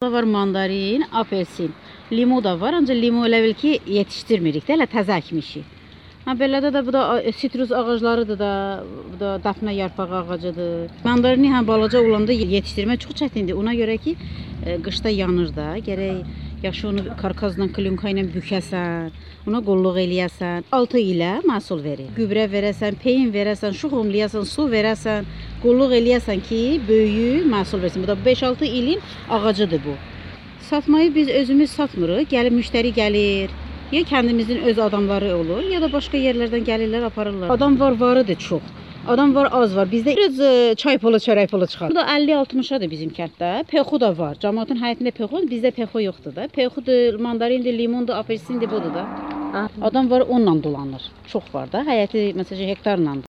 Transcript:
Var mandarin, apelsin, limon da var. Ancaq limon elə bil ki yetişdirmirik də, elə təzə əkmişik. Ha belədə də bu da sitrus ağaclarıdır da, bu da dafna yarpağı ağacıdır. Mandarini hə balaca olanda yetişdirmək çox çətindir. Ona görə ki e, qışda yanır da. Gərək yaşı onu karkazla, klyonka ilə bükəsən, ona qulluq eləyəsən. 6 ilə məhsul verir. Gübrə verəsən, peyin verəsən, şuxumlayasan, su verəsən, qulluq eləyəsən ki, böyüyü məhsul versin. Bu da 5-6 ilin ağacıdır bu. Satmayı biz özümüz satmırıq. Gəlib müştəri gəlir. Ya kəndimizin öz adamları olur, ya da başqa yerlərdən gəlirlər, aparırlar. Adam var, varıdır çox. Adam var, az var. Bizdə biraz e, çay pulu, çörək pulu çıxar. Bu da 50-60-adır bizim kənddə. Pexu da var. Cəmaətin həyətində pexu, bizdə pexu yoxdur da. Pexudur, mandarindir, limondur, apelsindir, budur da. Adam var onunla dolanır. Çox var da. Həyəti məsələn hektarla.